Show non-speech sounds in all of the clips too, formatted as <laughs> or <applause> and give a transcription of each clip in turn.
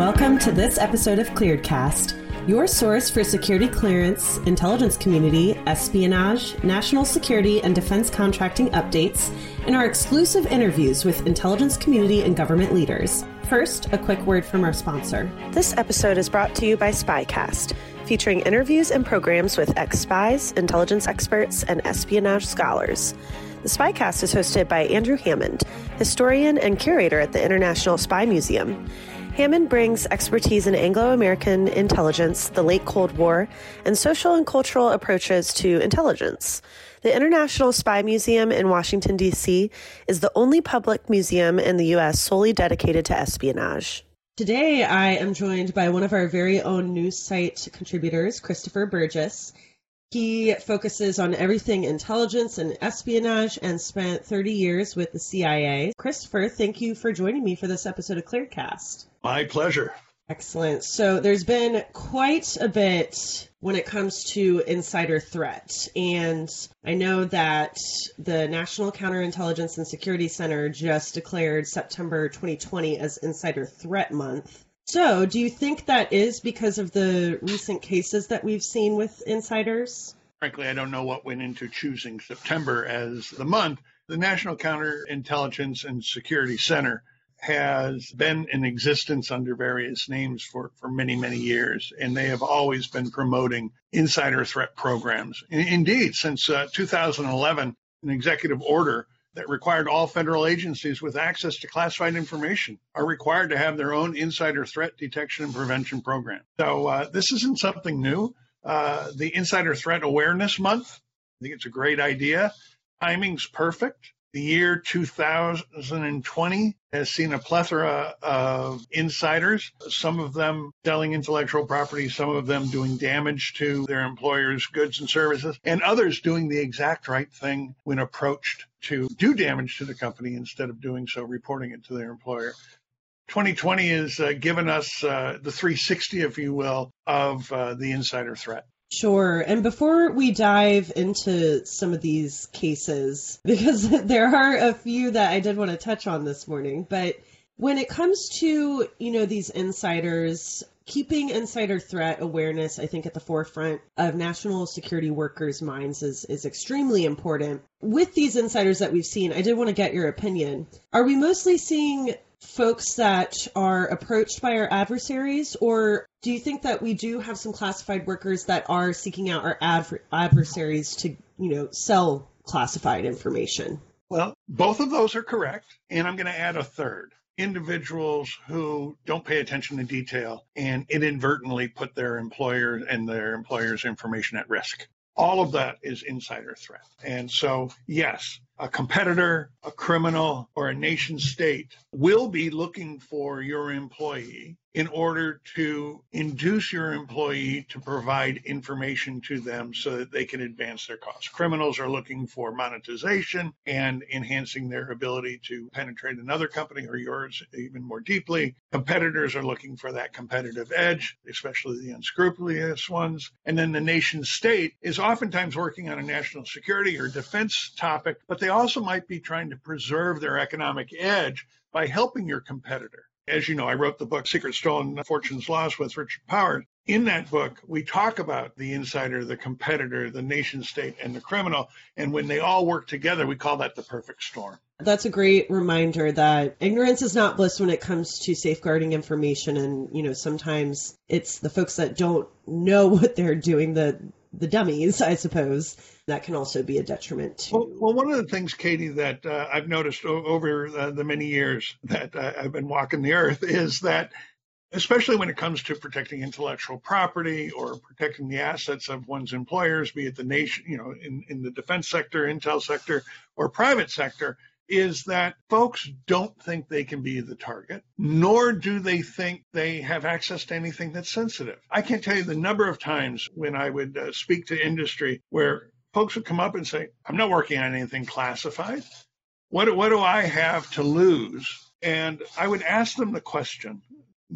Welcome to this episode of ClearedCast, your source for security clearance, intelligence community, espionage, national security, and defense contracting updates, and our exclusive interviews with intelligence community and government leaders. First, a quick word from our sponsor. This episode is brought to you by Spycast, featuring interviews and programs with ex spies, intelligence experts, and espionage scholars. The Spycast is hosted by Andrew Hammond, historian and curator at the International Spy Museum. Hammond brings expertise in Anglo American intelligence, the late Cold War, and social and cultural approaches to intelligence. The International Spy Museum in Washington, D.C. is the only public museum in the U.S. solely dedicated to espionage. Today, I am joined by one of our very own news site contributors, Christopher Burgess. He focuses on everything intelligence and espionage and spent 30 years with the CIA. Christopher, thank you for joining me for this episode of Clearedcast. My pleasure. Excellent. So there's been quite a bit when it comes to insider threat. And I know that the National Counterintelligence and Security Center just declared September 2020 as Insider Threat Month. So, do you think that is because of the recent cases that we've seen with insiders? Frankly, I don't know what went into choosing September as the month. The National Counterintelligence and Security Center has been in existence under various names for, for many, many years, and they have always been promoting insider threat programs. Indeed, since uh, 2011, an executive order that required all federal agencies with access to classified information are required to have their own insider threat detection and prevention program. So uh, this isn't something new. Uh, the Insider Threat Awareness Month, I think it's a great idea. Timing's perfect. The year 2020 has seen a plethora of insiders, some of them selling intellectual property, some of them doing damage to their employers' goods and services, and others doing the exact right thing when approached to do damage to the company instead of doing so, reporting it to their employer. 2020 has uh, given us uh, the 360, if you will, of uh, the insider threat. Sure. And before we dive into some of these cases, <laughs> because there are a few that I did want to touch on this morning, but when it comes to, you know, these insiders, keeping insider threat awareness, I think, at the forefront of national security workers' minds is, is extremely important. With these insiders that we've seen, I did want to get your opinion. Are we mostly seeing folks that are approached by our adversaries, or do you think that we do have some classified workers that are seeking out our adver- adversaries to, you know, sell classified information? Well, both of those are correct, and I'm going to add a third. Individuals who don't pay attention to detail and inadvertently put their employer and their employer's information at risk. All of that is insider threat. And so, yes, a competitor, a criminal, or a nation state will be looking for your employee in order to induce your employee to provide information to them so that they can advance their cause. Criminals are looking for monetization and enhancing their ability to penetrate another company or yours even more deeply. Competitors are looking for that competitive edge, especially the unscrupulous ones. And then the nation state is oftentimes working on a national security or defense topic, but they also might be trying to preserve their economic edge by helping your competitor. As you know, I wrote the book Secret Stolen Fortunes Lost with Richard Powers. In that book, we talk about the insider, the competitor, the nation state, and the criminal. And when they all work together, we call that the perfect storm. That's a great reminder that ignorance is not bliss when it comes to safeguarding information. And, you know, sometimes it's the folks that don't know <laughs> what they're doing, the the dummies, I suppose, that can also be a detriment to. Well, well one of the things, Katie, that uh, I've noticed o- over uh, the many years that uh, I've been walking the earth is that, especially when it comes to protecting intellectual property or protecting the assets of one's employers, be it the nation, you know, in, in the defense sector, intel sector, or private sector, is that folks don't think they can be the target, nor do they think they have access to anything that's sensitive. I can't tell you the number of times when I would uh, speak to industry where folks would come up and say, I'm not working on anything classified. What, what do I have to lose? And I would ask them the question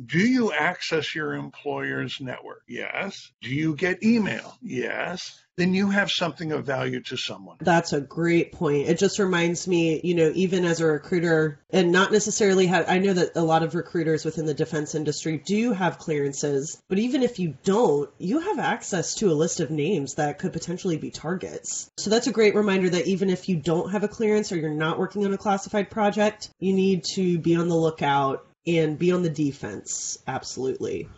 Do you access your employer's network? Yes. Do you get email? Yes then you have something of value to someone. That's a great point. It just reminds me, you know, even as a recruiter, and not necessarily have, I know that a lot of recruiters within the defense industry do have clearances, but even if you don't, you have access to a list of names that could potentially be targets. So that's a great reminder that even if you don't have a clearance or you're not working on a classified project, you need to be on the lookout and be on the defense. Absolutely.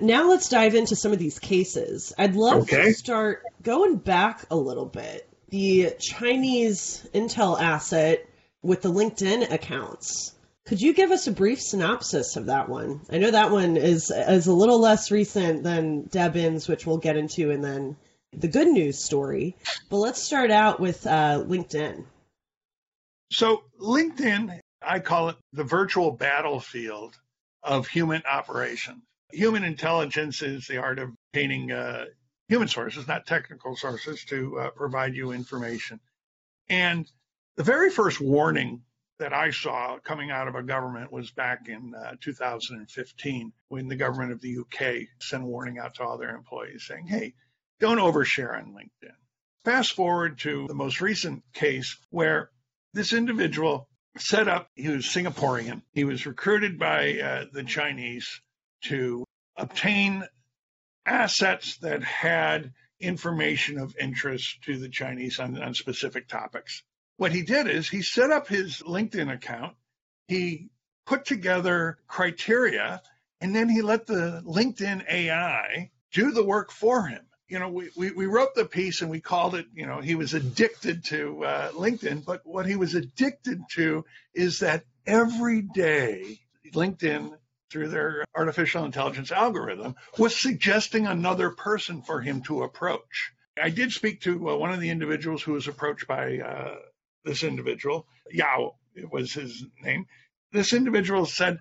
Now let's dive into some of these cases. I'd love okay. to start going back a little bit. The Chinese Intel asset with the LinkedIn accounts. Could you give us a brief synopsis of that one? I know that one is is a little less recent than Debbins, which we'll get into, and then the good news story. But let's start out with uh, LinkedIn. So LinkedIn, I call it the virtual battlefield of human operations human intelligence is the art of painting uh, human sources, not technical sources, to uh, provide you information. And the very first warning that I saw coming out of a government was back in uh, 2015 when the government of the UK sent a warning out to all their employees saying, hey, don't overshare on LinkedIn. Fast forward to the most recent case where this individual set up, he was Singaporean. He was recruited by uh, the Chinese to obtain assets that had information of interest to the Chinese on, on specific topics. What he did is he set up his LinkedIn account, he put together criteria, and then he let the LinkedIn AI do the work for him. You know, we, we, we wrote the piece and we called it, you know, he was addicted to uh, LinkedIn, but what he was addicted to is that every day LinkedIn through their artificial intelligence algorithm was suggesting another person for him to approach. I did speak to uh, one of the individuals who was approached by uh, this individual, Yao was his name. This individual said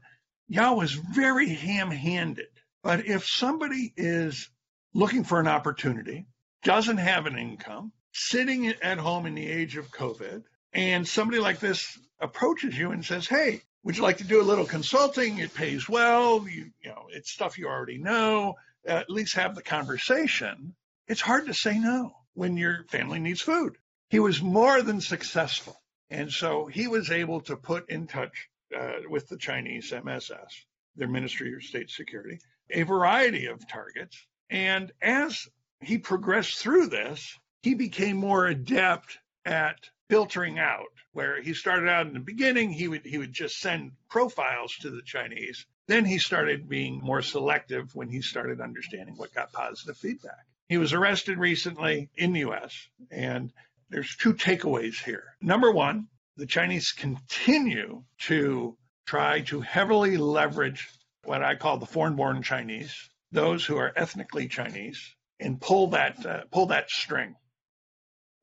Yao is very ham handed, but if somebody is looking for an opportunity, doesn't have an income, sitting at home in the age of COVID, and somebody like this approaches you and says, Hey, would you like to do a little consulting? It pays well. You, you know, it's stuff you already know. At least have the conversation. It's hard to say no when your family needs food. He was more than successful. And so he was able to put in touch uh, with the Chinese MSS, their Ministry of State Security, a variety of targets. And as he progressed through this, he became more adept at filtering out where he started out in the beginning he would he would just send profiles to the chinese. Then he started being more selective when he started understanding what got positive feedback. He was arrested recently in the us and there's two takeaways here. Number one the chinese continue to try to heavily leverage what i call the foreign born chinese those who are ethnically chinese and pull that uh, pull that string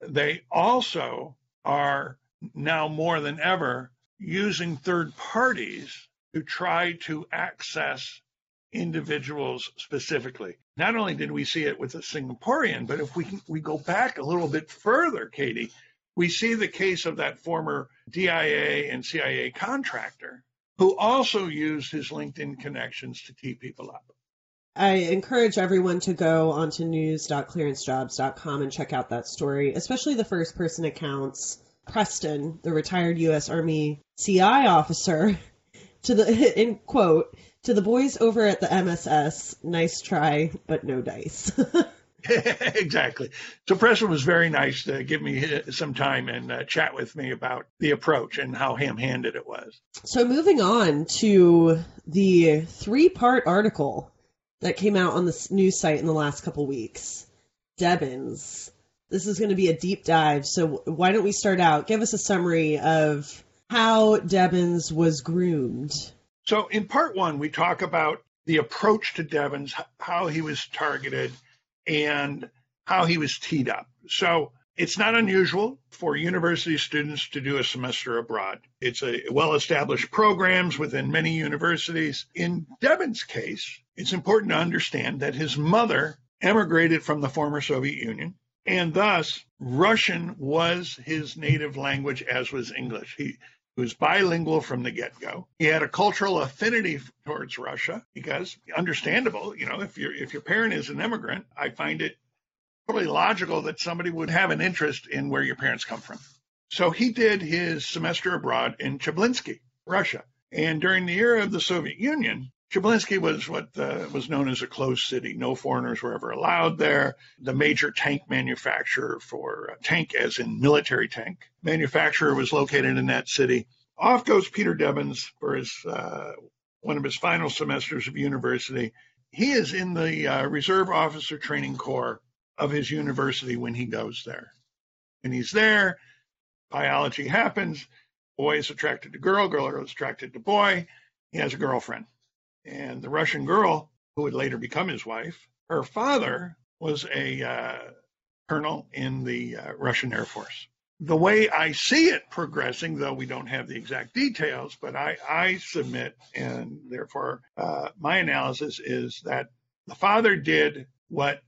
they also are now more than ever using third parties to try to access individuals specifically. Not only did we see it with the Singaporean, but if we we go back a little bit further, Katie, we see the case of that former DIA and CIA contractor who also used his LinkedIn connections to tee people up. I encourage everyone to go onto news.clearancejobs.com and check out that story, especially the first person accounts. Preston, the retired U.S. Army CI officer, <laughs> to the <laughs> in quote to the boys over at the MSS, nice try, but no dice. <laughs> exactly. So Preston was very nice to give me some time and uh, chat with me about the approach and how ham-handed it was. So moving on to the three-part article that came out on this news site in the last couple weeks. Debbins. This is going to be a deep dive. So why don't we start out? Give us a summary of how Debbins was groomed. So in part one, we talk about the approach to Debbins, how he was targeted, and how he was teed up. So it's not unusual for university students to do a semester abroad. It's a well established programs within many universities. In Debbins' case, it's important to understand that his mother emigrated from the former Soviet Union, and thus Russian was his native language, as was English. He was bilingual from the get-go. He had a cultural affinity towards Russia because understandable, you know, if your if your parent is an immigrant, I find it totally logical that somebody would have an interest in where your parents come from. So he did his semester abroad in Chelyabinsk, Russia. And during the era of the Soviet Union, Chelyabinsk was what uh, was known as a closed city. No foreigners were ever allowed there. The major tank manufacturer for uh, tank, as in military tank manufacturer, was located in that city. Off goes Peter Debbins for his uh, one of his final semesters of university. He is in the uh, Reserve Officer Training Corps of his university when he goes there, and he's there. Biology happens. Boy is attracted to girl. Girl is attracted to boy. He has a girlfriend and the Russian girl, who would later become his wife, her father was a uh, colonel in the uh, Russian Air Force. The way I see it progressing, though we don't have the exact details, but I, I submit, and therefore uh, my analysis is that the father did what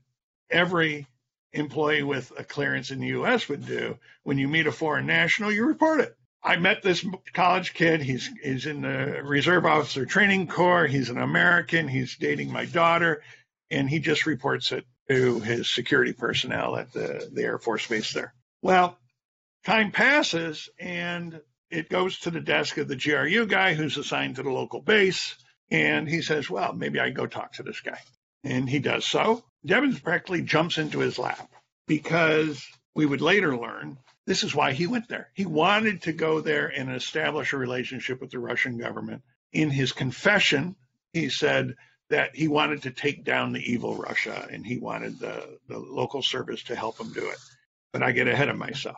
every employee with a clearance in the U.S. would do. When you meet a foreign national, you report it. I met this college kid. He's he's in the Reserve Officer Training Corps. He's an American. He's dating my daughter, and he just reports it to his security personnel at the, the Air Force Base there. Well, time passes, and it goes to the desk of the GRU guy who's assigned to the local base, and he says, "Well, maybe I go talk to this guy." And he does so. Debbins practically jumps into his lap because we would later learn this is why he went there. He wanted to go there and establish a relationship with the Russian government. In his confession, he said that he wanted to take down the evil Russia and he wanted the, the local service to help him do it. But I get ahead of myself.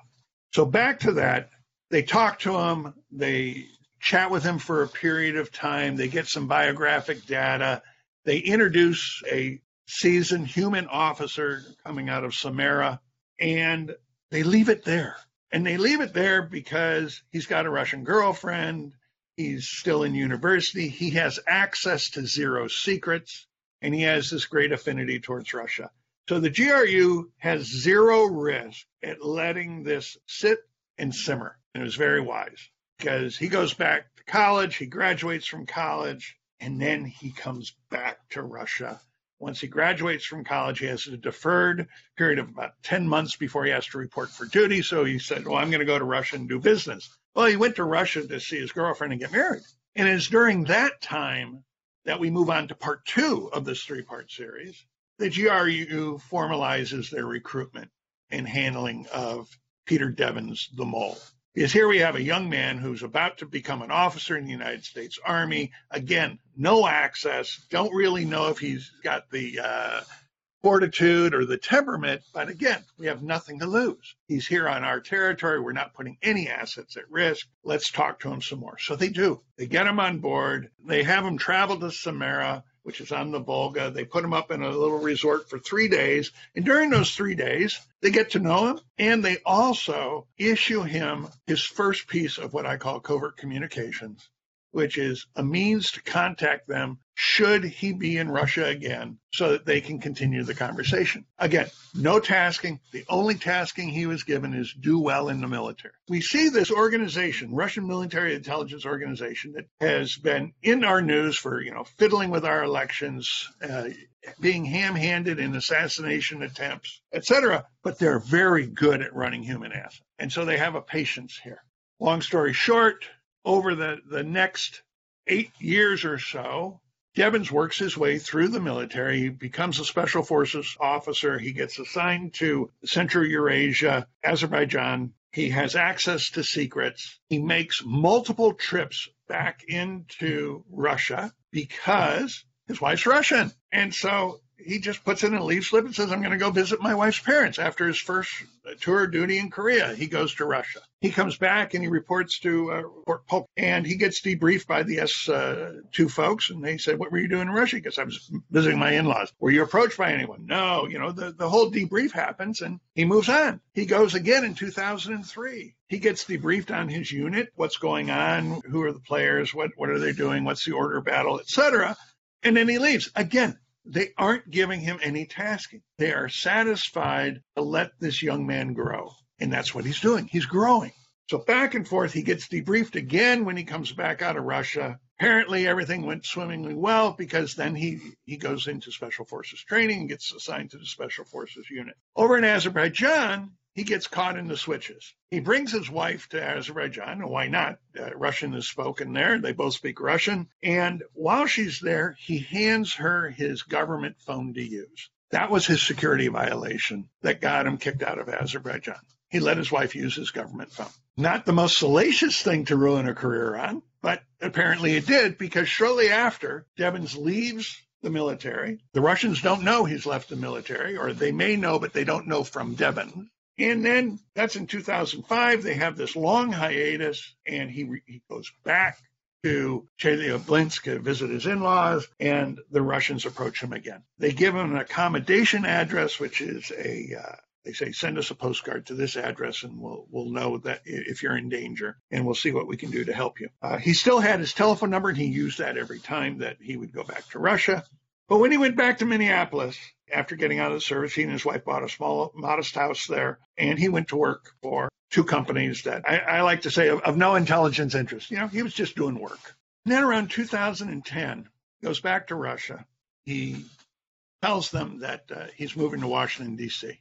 So back to that, they talk to him, they chat with him for a period of time, they get some biographic data, they introduce a seasoned human officer coming out of Samara, and they leave it there. And they leave it there because he's got a Russian girlfriend. He's still in university. He has access to zero secrets and he has this great affinity towards Russia. So the GRU has zero risk at letting this sit and simmer. And it was very wise because he goes back to college, he graduates from college, and then he comes back to Russia once he graduates from college, he has a deferred period of about 10 months before he has to report for duty. So he said, Well, I'm going to go to Russia and do business. Well, he went to Russia to see his girlfriend and get married. And it's during that time that we move on to part two of this three part series. The GRU formalizes their recruitment and handling of Peter Debbins, the mole is here we have a young man who's about to become an officer in the United States Army. Again, no access, don't really know if he's got the uh, fortitude or the temperament, but again, we have nothing to lose. He's here on our territory. We're not putting any assets at risk. Let's talk to him some more. So they do. They get him on board. They have him travel to Samara which is on the Volga. They put him up in a little resort for three days. And during those three days, they get to know him and they also issue him his first piece of what I call covert communications, which is a means to contact them should he be in Russia again so that they can continue the conversation. Again, no tasking. The only tasking he was given is do well in the military. We see this organization, Russian military intelligence organization, that has been in our news for, you know, fiddling with our elections, uh, being ham-handed in assassination attempts, etc. But they're very good at running human assets. And so they have a patience here. Long story short, over the, the next eight years or so, Debbins works his way through the military. He becomes a special forces officer. He gets assigned to Central Eurasia, Azerbaijan. He has access to secrets. He makes multiple trips back into Russia because his wife's Russian. And so he just puts in a leave slip and says, I'm going to go visit my wife's parents after his first tour of duty in Korea. He goes to Russia. He comes back and he reports to uh, Fort Polk and he gets debriefed by the S2 uh, folks. And they said, What were you doing in Russia? Because I was visiting my in laws. Were you approached by anyone? No. You know, the, the whole debrief happens and he moves on. He goes again in 2003. He gets debriefed on his unit, what's going on, who are the players, what, what are they doing, what's the order of battle, etc. And then he leaves. Again, they aren't giving him any tasking. They are satisfied to let this young man grow. And that's what he's doing. He's growing. So back and forth, he gets debriefed again when he comes back out of Russia. Apparently, everything went swimmingly well because then he, he goes into Special Forces training and gets assigned to the Special Forces unit. Over in Azerbaijan, he gets caught in the switches. He brings his wife to Azerbaijan. Why not? Uh, Russian is spoken there. They both speak Russian. And while she's there, he hands her his government phone to use. That was his security violation that got him kicked out of Azerbaijan. He let his wife use his government phone. Not the most salacious thing to ruin a career on, but apparently it did because shortly after, Debbins leaves the military. The Russians don't know he's left the military, or they may know, but they don't know from Devin. And then that's in 2005. They have this long hiatus, and he, he goes back to Chelyabinsk to visit his in-laws, and the Russians approach him again. They give him an accommodation address, which is a uh, they say send us a postcard to this address, and we'll we'll know that if you're in danger, and we'll see what we can do to help you. Uh, he still had his telephone number, and he used that every time that he would go back to Russia. But when he went back to Minneapolis after getting out of the service, he and his wife bought a small, modest house there, and he went to work for two companies that I, I like to say of, of, no intelligence interest. You know, he was just doing work. And then around 2010, goes back to Russia. He tells them that uh, he's moving to Washington, D.C.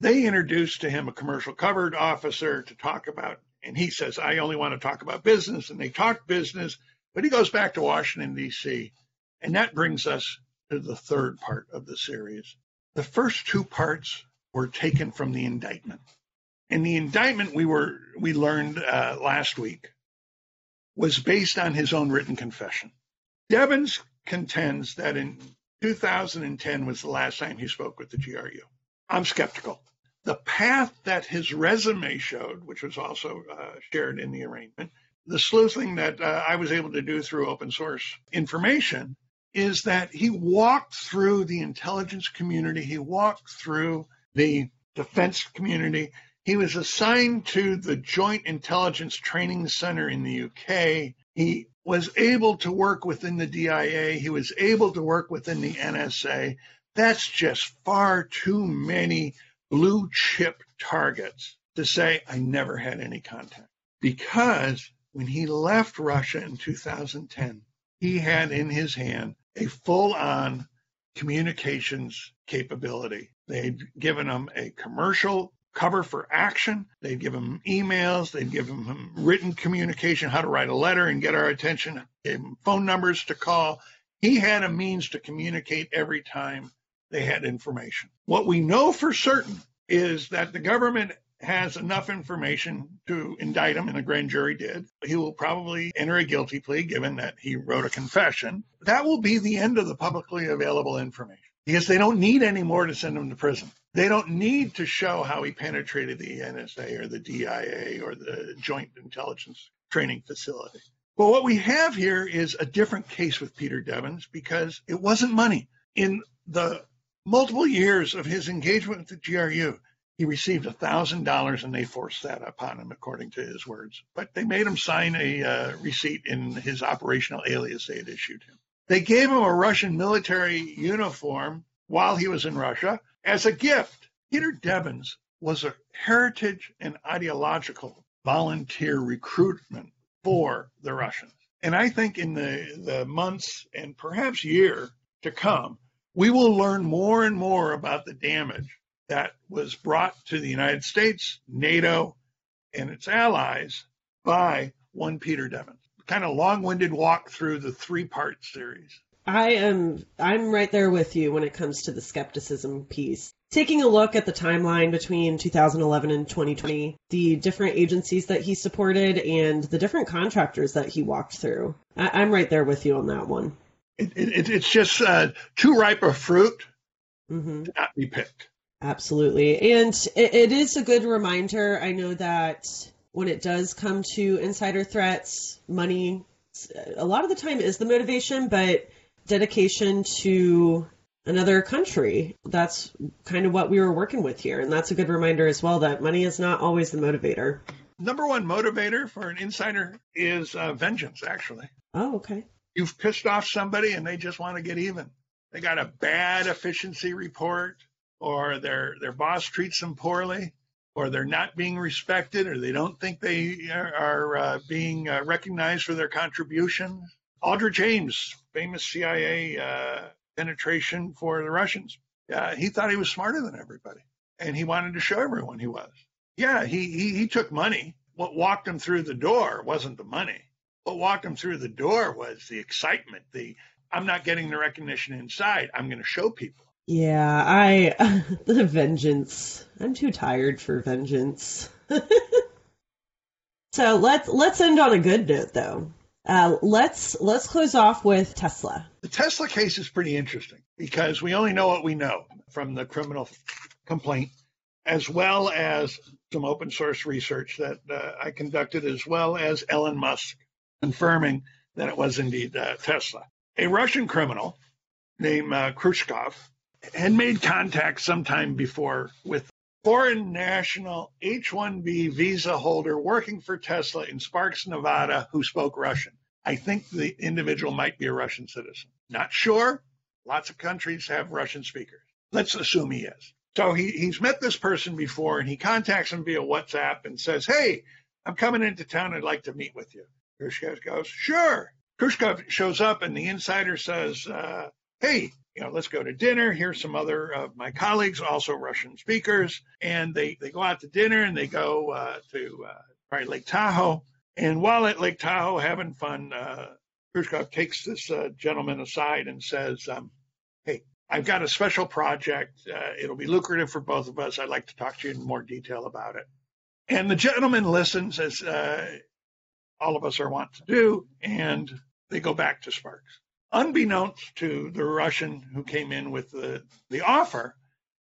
They introduce to him a commercial covered officer to talk about, and he says, I only want to talk about business. And they talk business, but he goes back to Washington, D.C. And that brings us to the third part of the series. The first two parts were taken from the indictment. And the indictment we were we learned uh, last week was based on his own written confession. Debbins contends that in 2010 was the last time he spoke with the GRU. I'm skeptical. The path that his resume showed, which was also uh, shared in the arraignment, the sleuthing that uh, I was able to do through open source information is that he walked through the intelligence community, he walked through the defense community. He was assigned to the Joint Intelligence Training Center in the UK. He was able to work within the DIA. He was able to work within the NSA. That's just far too many blue chip targets to say I never had any contact. Because when he left Russia in 2010, he had in his hand a full on communications capability. They'd given him a commercial cover for action. They'd give him emails. They'd give him written communication, how to write a letter and get our attention, gave him phone numbers to call. He had a means to communicate every time they had information. What we know for certain is that the government has enough information to indict him, and the grand jury did. He will probably enter a guilty plea given that he wrote a confession. That will be the end of the publicly available information because they don't need any more to send him to prison. They don't need to show how he penetrated the NSA or the DIA or the Joint Intelligence Training Facility. But what we have here is a different case with Peter Debbins because it wasn't money. In the multiple years of his engagement with the GRU, he received a $1,000 and they forced that upon him, according to his words. But they made him sign a uh, receipt in his operational alias they had issued him. They gave him a Russian military uniform while he was in Russia as a gift. Peter Debbins was a heritage and ideological volunteer recruitment for the Russians. And I think in the, the months and perhaps year to come, we will learn more and more about the damage that was brought to the United States, NATO, and its allies by one Peter Debbins. Kind of long-winded walk through the three-part series. I am I'm right there with you when it comes to the skepticism piece. Taking a look at the timeline between 2011 and 2020, the different agencies that he supported and the different contractors that he walked through, I, am right there with you on that one. It, it, it's just uh, too ripe a fruit mm-hmm. to not be picked. Absolutely. And it, it is a good reminder. I know that when it does come to insider threats, money, a lot of the time is the motivation, but dedication to another country. That's kind of what we were working with here. And that's a good reminder as well that money is not always the motivator. Number one motivator for an insider is uh, vengeance, actually. Oh, okay. You've pissed off somebody and they just want to get even. They got a bad efficiency report or their their boss treats them poorly, or they're not being respected, or they don't think they are, are uh, being uh, recognized for their contribution. Aldrich Ames, famous CIA uh, penetration for the Russians, he thought he was smarter than everybody, and he wanted to show everyone he was. Yeah, he, he, he took money. What walked him through the door wasn't the money. What walked him through the door was the excitement, the I'm not getting the recognition inside. I'm going to show people. Yeah, I <laughs> the vengeance. I'm too tired for vengeance. <laughs> so let's let's end on a good note though. Uh, let's let's close off with Tesla. The Tesla case is pretty interesting because we only know what we know from the criminal complaint, as well as some open source research that uh, I conducted, as well as Elon Musk confirming that it was indeed uh, Tesla. A Russian criminal named uh, Kriuchkov had made contact sometime before with foreign national H-1B visa holder working for Tesla in Sparks, Nevada, who spoke Russian. I think the individual might be a Russian citizen. Not sure. Lots of countries have Russian speakers. Let's assume he is. So he, he's met this person before and he contacts him via WhatsApp and says, Hey, I'm coming into town. I'd like to meet with you. Kriuchkov goes, Sure. Kriuchkov shows up and the insider says, uh, Hey, you know, let's go to dinner. Here's some other of my colleagues, also Russian speakers. And they, they go out to dinner and they go uh, to uh, Lake Tahoe. And while at Lake Tahoe having fun, uh, Kriuchkov takes this uh, gentleman aside and says, um, Hey, I've got a special project. Uh, it'll be lucrative for both of us. I'd like to talk to you in more detail about it. And the gentleman listens, as uh, all of us are wont to do, and they go back to Sparks unbeknownst to the Russian who came in with the, the offer,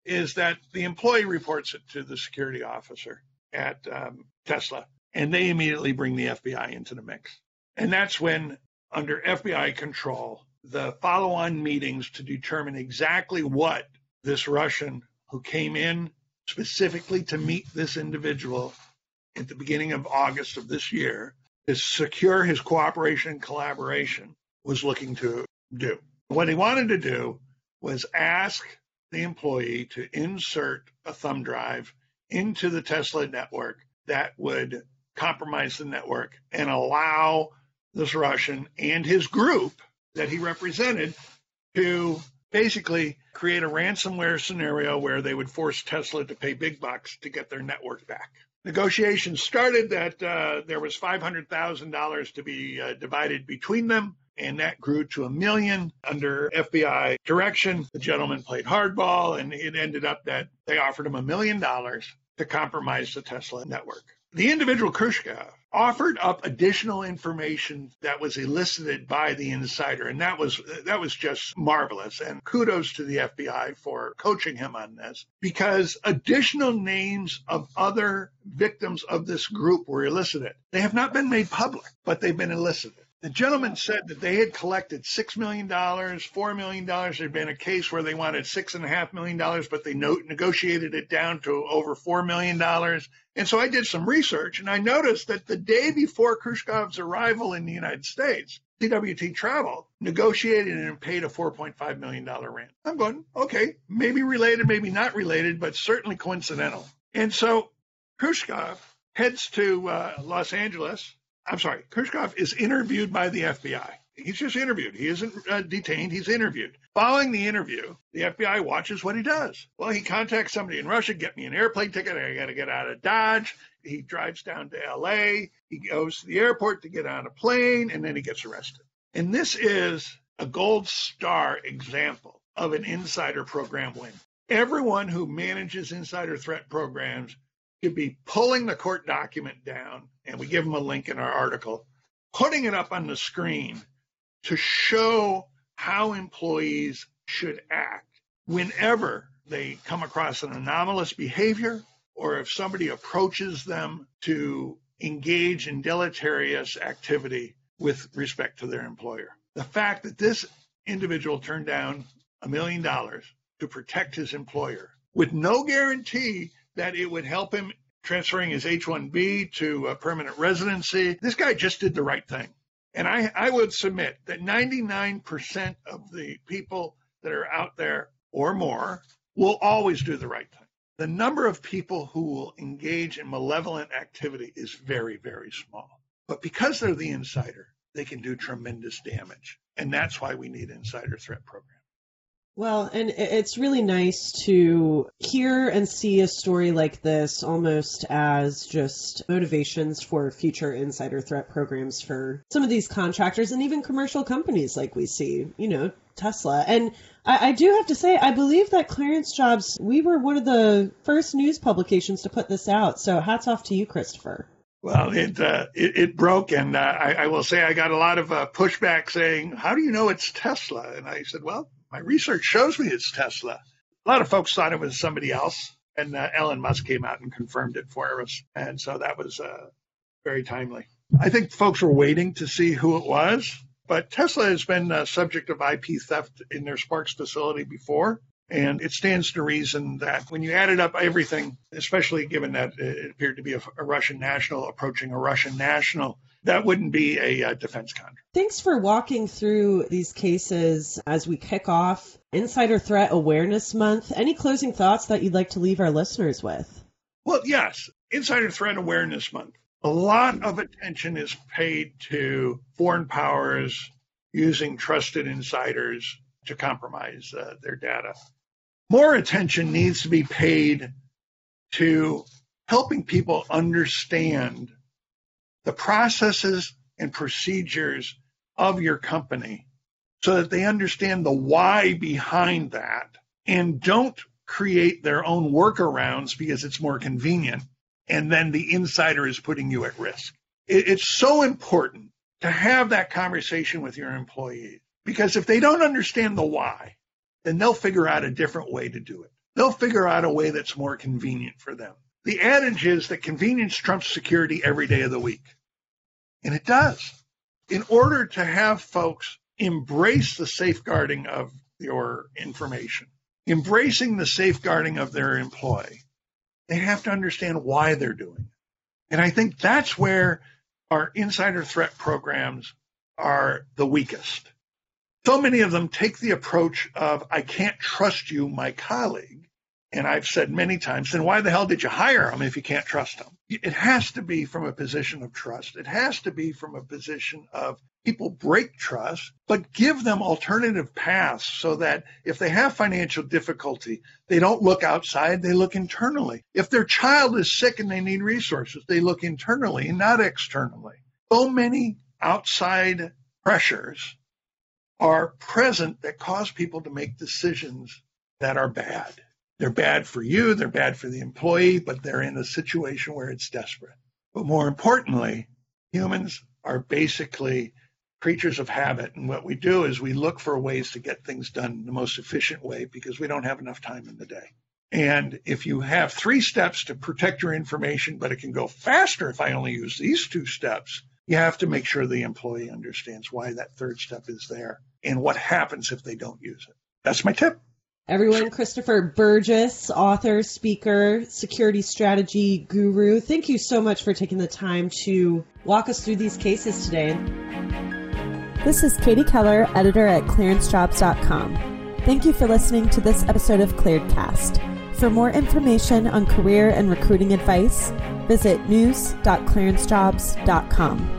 is that the employee reports it to the security officer at um, Tesla, and they immediately bring the FBI into the mix. And that's when, under FBI control, the follow on meetings to determine exactly what this Russian who came in specifically to meet this individual at the beginning of August of this year to secure his cooperation and collaboration was looking to do. What he wanted to do was ask the employee to insert a thumb drive into the Tesla network that would compromise the network and allow this Russian and his group that he represented to basically create a ransomware scenario where they would force Tesla to pay big bucks to get their network back. Negotiations started that uh, there was $500,000 to be uh, divided between them and that grew to a million under FBI direction. The gentleman played hardball, and it ended up that they offered him a million dollars to compromise the Tesla network. The individual Kriuchkov offered up additional information that was elicited by the insider, and that was that was just marvelous. And kudos to the FBI for coaching him on this, because additional names of other victims of this group were elicited. They have not been made public, but they've been elicited. The gentleman said that they had collected $6 million, $4 million. There had been a case where they wanted $6.5 million, but they no- negotiated it down to over $4 million. And so I did some research and I noticed that the day before Kriuchkov's arrival in the United States, CWT Travel negotiated and paid a $4.5 million rent. I'm going, okay, maybe related, maybe not related, but certainly coincidental. And so Kriuchkov heads to uh, Los Angeles I'm sorry, Kriuchkov is interviewed by the FBI. He's just interviewed. He isn't uh, detained. He's interviewed. Following the interview, the FBI watches what he does. Well, he contacts somebody in Russia, get me an airplane ticket. I got to get out of Dodge. He drives down to LA. He goes to the airport to get on a plane, and then he gets arrested. And this is a gold star example of an insider program win. Everyone who manages insider threat programs could be pulling the court document down, and we give them a link in our article, putting it up on the screen to show how employees should act whenever they come across an anomalous behavior or if somebody approaches them to engage in deleterious activity with respect to their employer. The fact that this individual turned down a million dollars to protect his employer with no guarantee that it would help him transferring his H-1B to a permanent residency. This guy just did the right thing. And I, I would submit that 99% of the people that are out there or more will always do the right thing. the number of people who will engage in malevolent activity is very, very small. But because they're the insider, they can do tremendous damage. And that's why we need insider threat programs. Well, and it's really nice to hear and see a story like this almost as just motivations for future insider threat programs for some of these contractors and even commercial companies like we see, you know, Tesla. And I, I do have to say, I believe that ClearanceJobs, we were one of the first news publications to put this out. So hats off to you, Christopher. Well, it, uh, it, it broke, and uh, I, I, will say I got a lot of uh, pushback saying, "How do you know it's Tesla?" And I said, "Well, my research shows me it's Tesla. A lot of folks thought it was somebody else, and uh, Elon Musk came out and confirmed it for us, and so that was uh, very timely. I think folks were waiting to see who it was, but Tesla has been a subject of IP theft in their Sparks facility before. And it stands to reason that when you added up everything, especially given that it appeared to be a, a Russian national approaching a Russian national, that wouldn't be a, a defense contract. Thanks for walking through these cases as we kick off Insider Threat Awareness Month. Any closing thoughts that you'd like to leave our listeners with? Well, yes, Insider Threat Awareness Month. A lot of attention is paid to foreign powers using trusted insiders to compromise uh, their data. More attention needs to be paid to helping people understand the processes and procedures of your company so that they understand the why behind that and don't create their own workarounds because it's more convenient. And then the insider is putting you at risk. It's so important to have that conversation with your employees because if they don't understand the why, then they'll figure out a different way to do it. They'll figure out a way that's more convenient for them. The adage is that convenience trumps security every day of the week. And it does. In order to have folks embrace the safeguarding of your information, embracing the safeguarding of their employee, they have to understand why they're doing it. And I think that's where our insider threat programs are the weakest. So many of them take the approach of, I can't trust you, my colleague, and I've said many times, then why the hell did you hire them if you can't trust them? It has to be from a position of trust. It has to be from a position of people break trust, but give them alternative paths so that if they have financial difficulty, they don't look outside, they look internally. If their child is sick and they need resources, they look internally and not externally. So many outside pressures are present that cause people to make decisions that are bad. They're bad for you, they're bad for the employee, but they're in a situation where it's desperate. But more importantly, humans are basically creatures of habit. And what we do is we look for ways to get things done in the most efficient way because we don't have enough time in the day. And if you have three steps to protect your information, but it can go faster if I only use these two steps, you have to make sure the employee understands why that third step is there and what happens if they don't use it. That's my tip. Everyone, Christopher Burgess, author, speaker, security strategy guru, thank you so much for taking the time to walk us through these cases today. This is Katie Keller, editor at clearancejobs.com. Thank you for listening to this episode of ClearedCast. For more information on career and recruiting advice, visit news.clearancejobs.com.